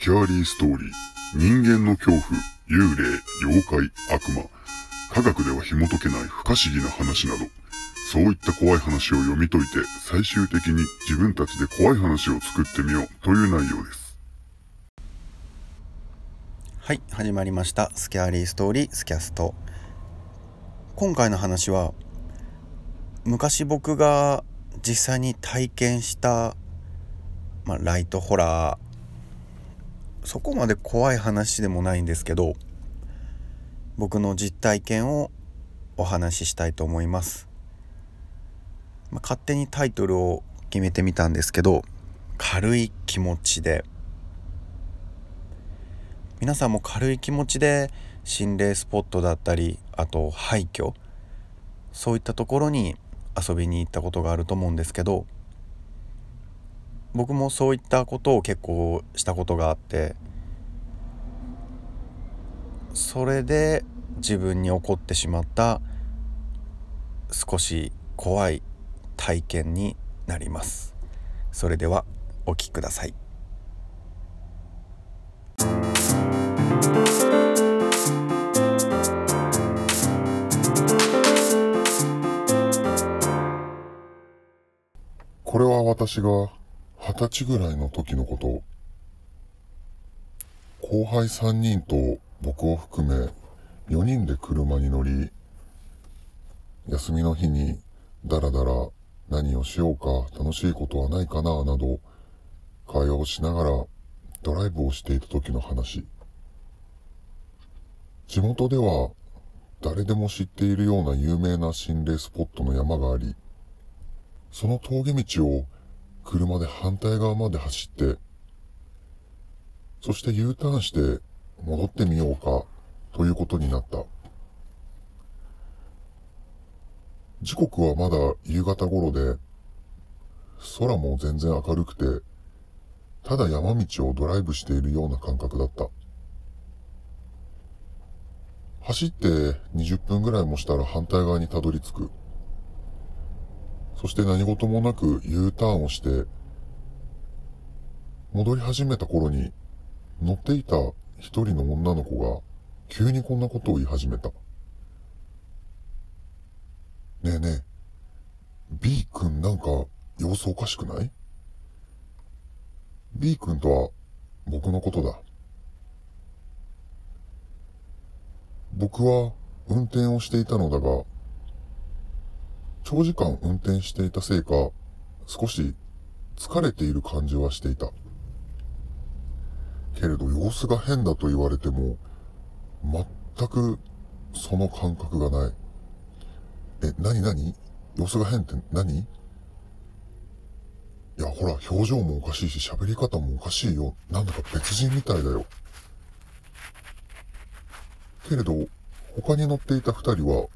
スキャーリーストーリー、人間の恐怖、幽霊、妖怪、悪魔、科学では紐解けない不可思議な話など、そういった怖い話を読み解いて、最終的に自分たちで怖い話を作ってみよう。という内容です。はい。始まりました。スキャーリーストーリー。スキャスト。今回の話は昔僕が実際に体験した、まあ、ライトホラーそこまで怖い話でもないんですけど僕の実体験をお話ししたいと思います、まあ、勝手にタイトルを決めてみたんですけど軽い気持ちで。皆さんも軽い気持ちで心霊スポットだったりあと廃墟そういったところに遊びに行ったことがあると思うんですけど僕もそういったことを結構したことがあってそれで自分に起こってしまった少し怖い体験になります。それではお聞きください。これは私が二十歳ぐらいの時のこと。後輩三人と僕を含め4人で車に乗り、休みの日にダラダラ何をしようか楽しいことはないかななど会話をしながらドライブをしていた時の話。地元では誰でも知っているような有名な心霊スポットの山があり、その峠道を車で反対側まで走って、そして U ターンして戻ってみようかということになった。時刻はまだ夕方頃で、空も全然明るくて、ただ山道をドライブしているような感覚だった。走って20分ぐらいもしたら反対側にたどり着く。そして何事もなく U ターンをして、戻り始めた頃に乗っていた一人の女の子が急にこんなことを言い始めた。ねえねえ、B 君なんか様子おかしくない ?B 君とは僕のことだ。僕は運転をしていたのだが、長時間運転していたせいか、少し疲れている感じはしていた。けれど様子が変だと言われても、全くその感覚がない。え、なになに様子が変って何？いや、ほら、表情もおかしいし、喋り方もおかしいよ。なんだか別人みたいだよ。けれど、他に乗っていた二人は、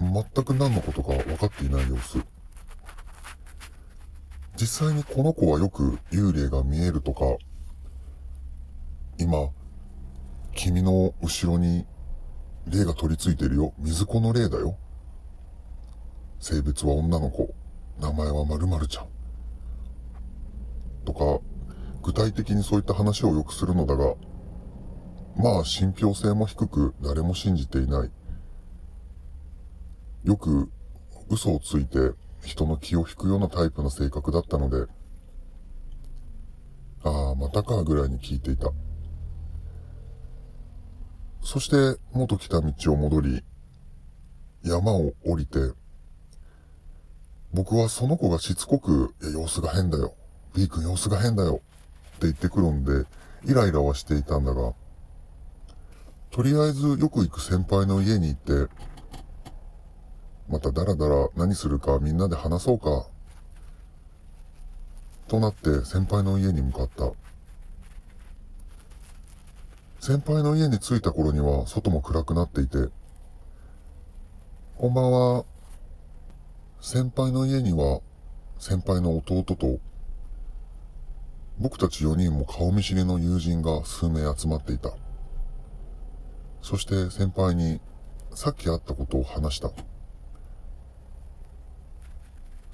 全く何のことか分かっていない様子。実際にこの子はよく幽霊が見えるとか、今、君の後ろに霊が取り付いてるよ。水子の霊だよ。性別は女の子。名前は〇〇ちゃん。とか、具体的にそういった話をよくするのだが、まあ信憑性も低く誰も信じていない。よく嘘をついて人の気を引くようなタイプの性格だったので、ああ、またかぐらいに聞いていた。そして元来た道を戻り、山を降りて、僕はその子がしつこく、いや、様子が変だよ。B 君様子が変だよ。って言ってくるんで、イライラはしていたんだが、とりあえずよく行く先輩の家に行って、またダラダラ何するかみんなで話そうか。となって先輩の家に向かった。先輩の家に着いた頃には外も暗くなっていて、こんばんは。先輩の家には先輩の弟と、僕たち4人も顔見知りの友人が数名集まっていた。そして先輩にさっき会ったことを話した。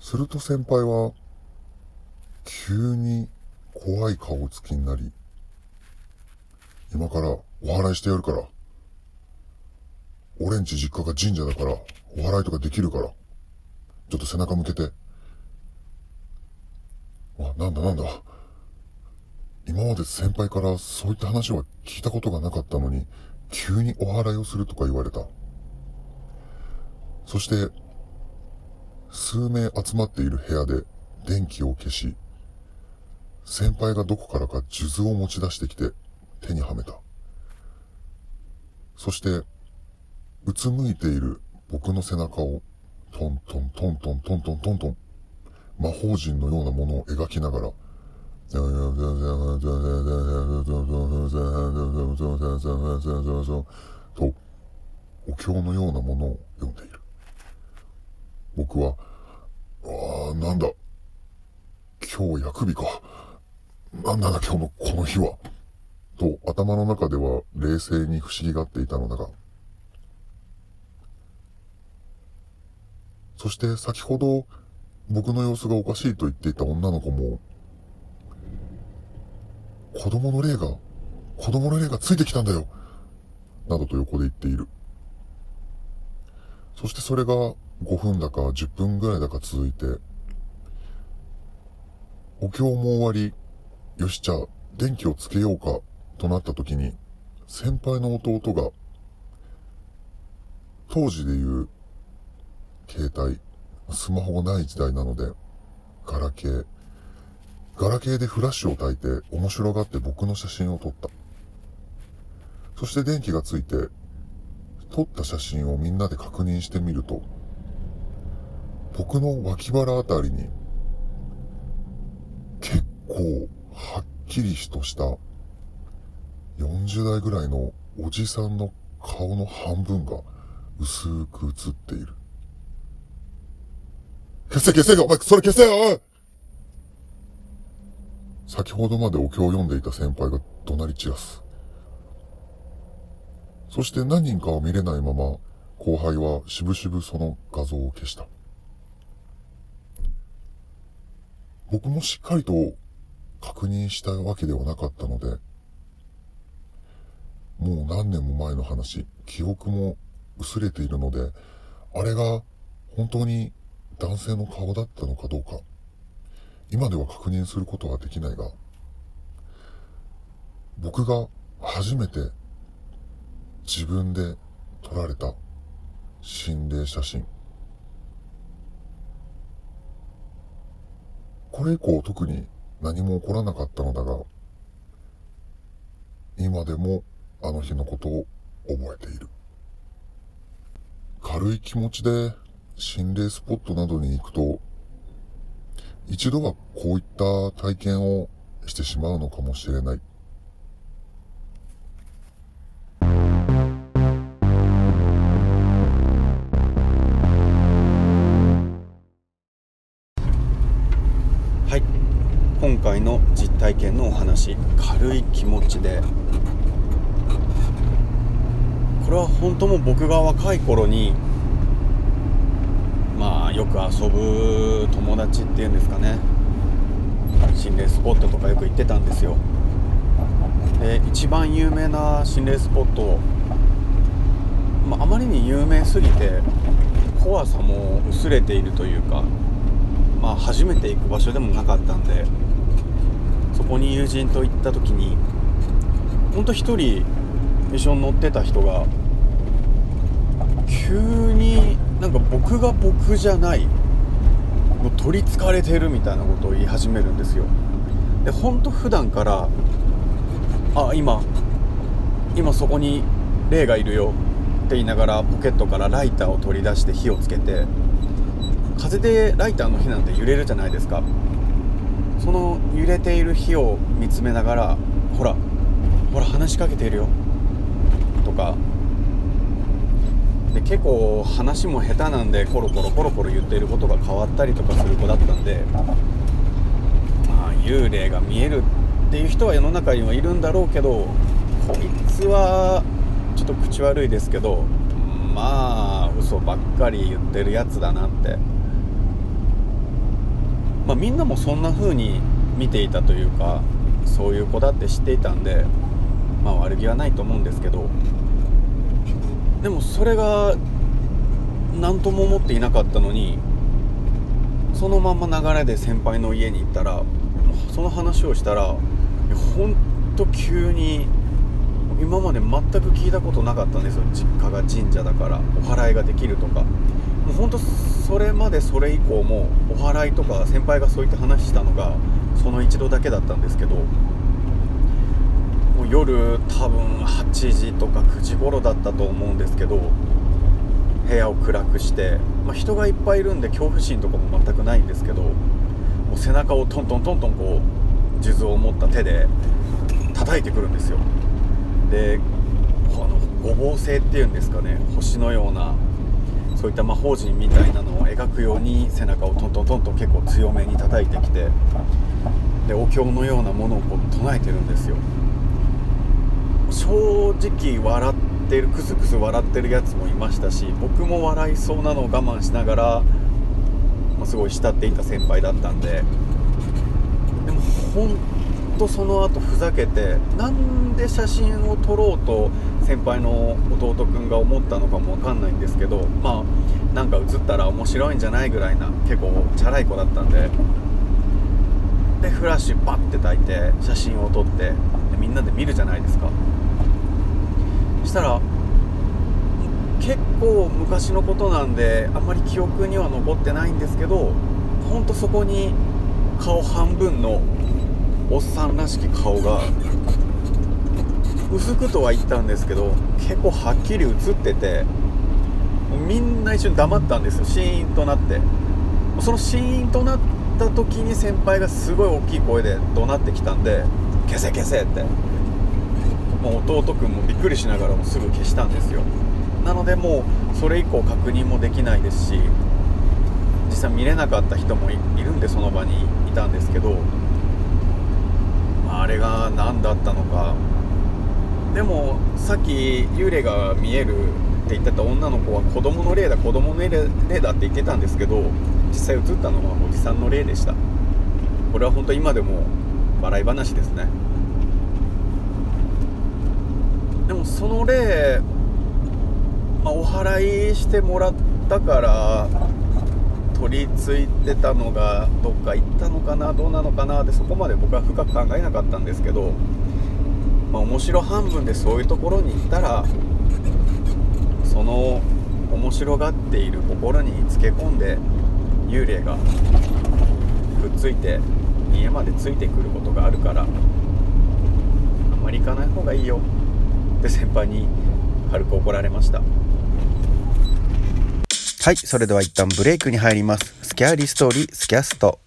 すると先輩は、急に怖い顔つきになり、今からお祓いしてやるから。俺んち実家が神社だから、お祓いとかできるから。ちょっと背中向けて。あ、なんだなんだ。今まで先輩からそういった話は聞いたことがなかったのに、急にお祓いをするとか言われた。そして、数名集まっている部屋で電気を消し、先輩がどこからか数珠を持ち出してきて手にはめた。そして、うつむいている僕の背中をトントントントントントントントン魔法陣のようなものを描きながら、と、お経のようなものを読んでいる。僕は、ああ、なんだ。今日薬日か。なんだな今日のこの日は。と頭の中では冷静に不思議がっていたのだが。そして先ほど僕の様子がおかしいと言っていた女の子も、子供の霊が、子供の霊がついてきたんだよ。などと横で言っている。そしてそれが5分だか10分ぐらいだか続いて、お経も終わり、よしじゃあ電気をつけようかとなった時に、先輩の弟が、当時でいう、携帯、スマホがない時代なので、ガラケー、ガラケーでフラッシュを焚いて面白がって僕の写真を撮った。そして電気がついて、撮った写真をみんなで確認してみると、僕の脇腹あたりに、結構はっきりとした40代ぐらいのおじさんの顔の半分が薄く映っている。消せ消せお前それ消せよ先ほどまでお経を読んでいた先輩が怒鳴り散らす。そして何人かを見れないまま、後輩はしぶしぶその画像を消した。僕もしっかりと確認したわけではなかったので、もう何年も前の話、記憶も薄れているので、あれが本当に男性の顔だったのかどうか、今では確認することはできないが、僕が初めて自分で撮られた心霊写真。それ以降特に何も起こらなかったのだが、今でもあの日のことを覚えている。軽い気持ちで心霊スポットなどに行くと、一度はこういった体験をしてしまうのかもしれな。いのお話軽い気持ちで。これは本当も僕が若い頃にまあよく遊ぶ友達っていうんですかね。心霊スポットとかよく行ってたんですよ。で一番有名な心霊スポット、まあ、あまりに有名すぎて怖さも薄れているというかまあ初めて行く場所でもなかったんでそこに友人と行った時にほんと一人一緒に乗ってた人が急になんか僕が僕じゃないもう取りつかれてるみたいなことを言い始めるんですよ。でほんと普段からあ今今そこに霊がいるよって言いながらポケットからライターを取り出して火をつけて風でライターの火なんて揺れるじゃないですか。その揺れている火を見つめながらほらほら話しかけているよ。とか。で結構話も下手なんでコロコロコロコロ言っていることが変わったりとかする子だったんでまあ幽霊が見えるっていう人は世の中にはいるんだろうけどこいつはちょっと口悪いですけどまあ嘘ばっかり言ってるやつだなって。まあみんなもそんな風に見ていたというかそういう子だって知っていたんでまあ悪気はないと思うんですけどでもそれが何とも思っていなかったのにそのまま流れで先輩の家に行ったらその話をしたらほんと急に今まで全く聞いたことなかったんですよ。実家が神社だからお祓いができるとか。もうほんとそれまでそれ以降もお祓いとか先輩がそういった話したのがその一度だけだったんですけどもう夜多分8時とか9時頃だったと思うんですけど部屋を暗くして、まあ、人がいっぱいいるんで恐怖心とかも全くないんですけどもう背中をトントントントンこう数珠を持った手で叩いてくるんですよ。でこの五芒星っていうんですかね星のようなそういった魔法陣みたいなのを描くように背中をトントントンと結構強めに叩いてきてでお経のようなものをこう唱えてるんですよ。正直笑ってるクスクス笑ってるやつもいましたし僕も笑いそうなのを我慢しながら、ま、すごい慕っていた先輩だったんででも本当その後ふざけてなんで写真を撮ろうと先輩の弟くんが思ったのかも分かんないんですけどまあなんか写ったら面白いんじゃないぐらいな結構チャラい子だったんで。でフラッシュバッて焚いて写真を撮ってでみんなで見るじゃないですか。したら結構昔のことなんであんまり記憶には残ってないんですけどほんとそこに顔半分のおっさんらしき顔が薄くとは言ったんですけど結構はっきり映っててみんな一瞬黙ったんですよシーンとなって。そのシーンとなった時に先輩がすごい大きい声で怒鳴ってきたんで「消せ消せ」って。もう弟くんもびっくりしながらもすぐ消したんですよ。なのでもうそれ以降確認もできないですし実際見れなかった人もいるんでその場にいたんですけど、あ、れが何だったのか。でもさっき幽霊が見えるって言ってた女の子は子供の霊だ子供の霊だって言ってたんですけど実際映ったのはおじさんの霊でした。これは本当今でも笑い話ですね。でもその霊、まあ、お祓いしてもらったから取り付いてたのがどっか行ったのかなどうなのかなってそこまで僕は深く考えなかったんですけどまあ、面白半分でそういうところに行ったらその面白がっている心につけ込んで幽霊がくっついて家までついてくることがあるからあんまり行かない方がいいよって先輩に軽く怒られました。はいそれでは一旦ブレイクに入ります。スキャーリーストーリースキャスト。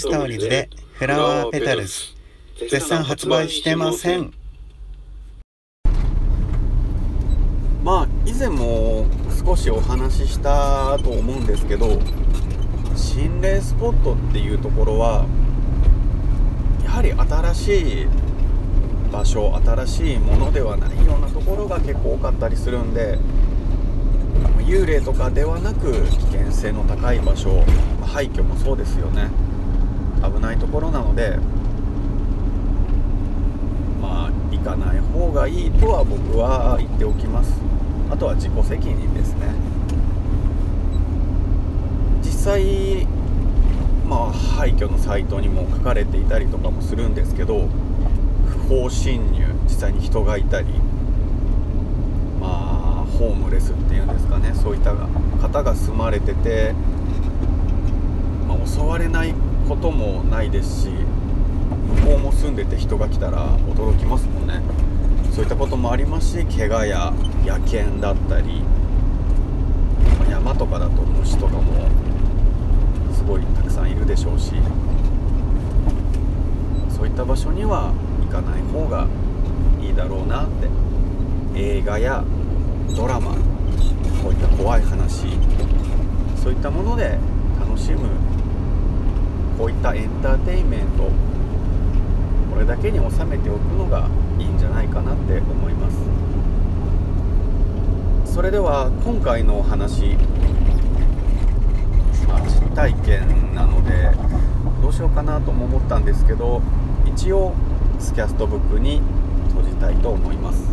ストーリーズでフラワーペタルズ。絶賛発売してません。まあ以前も少しお話ししたと思うんですけど心霊スポットっていうところはやはり新しい場所新しいものではないようなところが結構多かったりするんで幽霊とかではなく危険性の高い場所廃墟もそうですよね。危ないところなのでまあ行かない方がいいとは僕は言っておきます。あとは自己責任ですね。実際まあ廃墟のサイトにも書かれていたりとかもするんですけど不法侵入実際に人がいたりまあホームレスっていうんですかねそういった方が住まれてて、まあ、襲われないこともないですし向こうも住んでて人が来たら驚きますもんね。そういったこともありますし怪我や野犬だったり山とかだと虫とかもすごいたくさんいるでしょうしそういった場所には行かない方がいいだろうなって。映画やドラマこういった怖い話そういったもので楽しむこういったエンターテインメントこれだけに収めておくのがいいんじゃないかなって思います。それでは今回のお話まあ実体験なのでどうしようかなとも思ったんですけど一応スキャストブックに閉じたいと思います。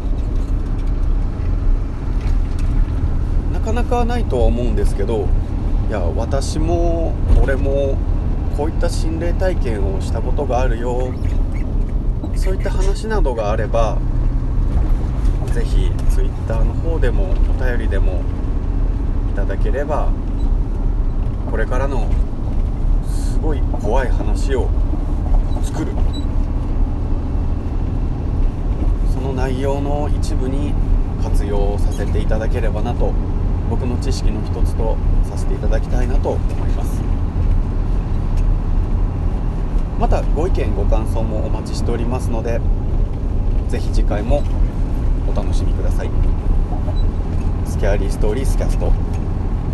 なかなかないとは思うんですけどいや私も俺もこういった心霊体験をしたことがあるよ。そういった話などがあれば是非 Twitter の方でもお便りでもいただければこれからのすごい怖い話を作る。その内容の一部に活用させていただければなと僕の知識の一つとさせていただきたいなと思います。またご意見ご感想もお待ちしておりますので是非次回もお楽しみくださいスキャーリーストーリースキャスト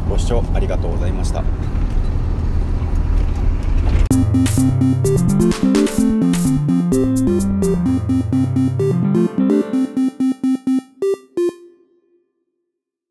ご視聴ありがとうございました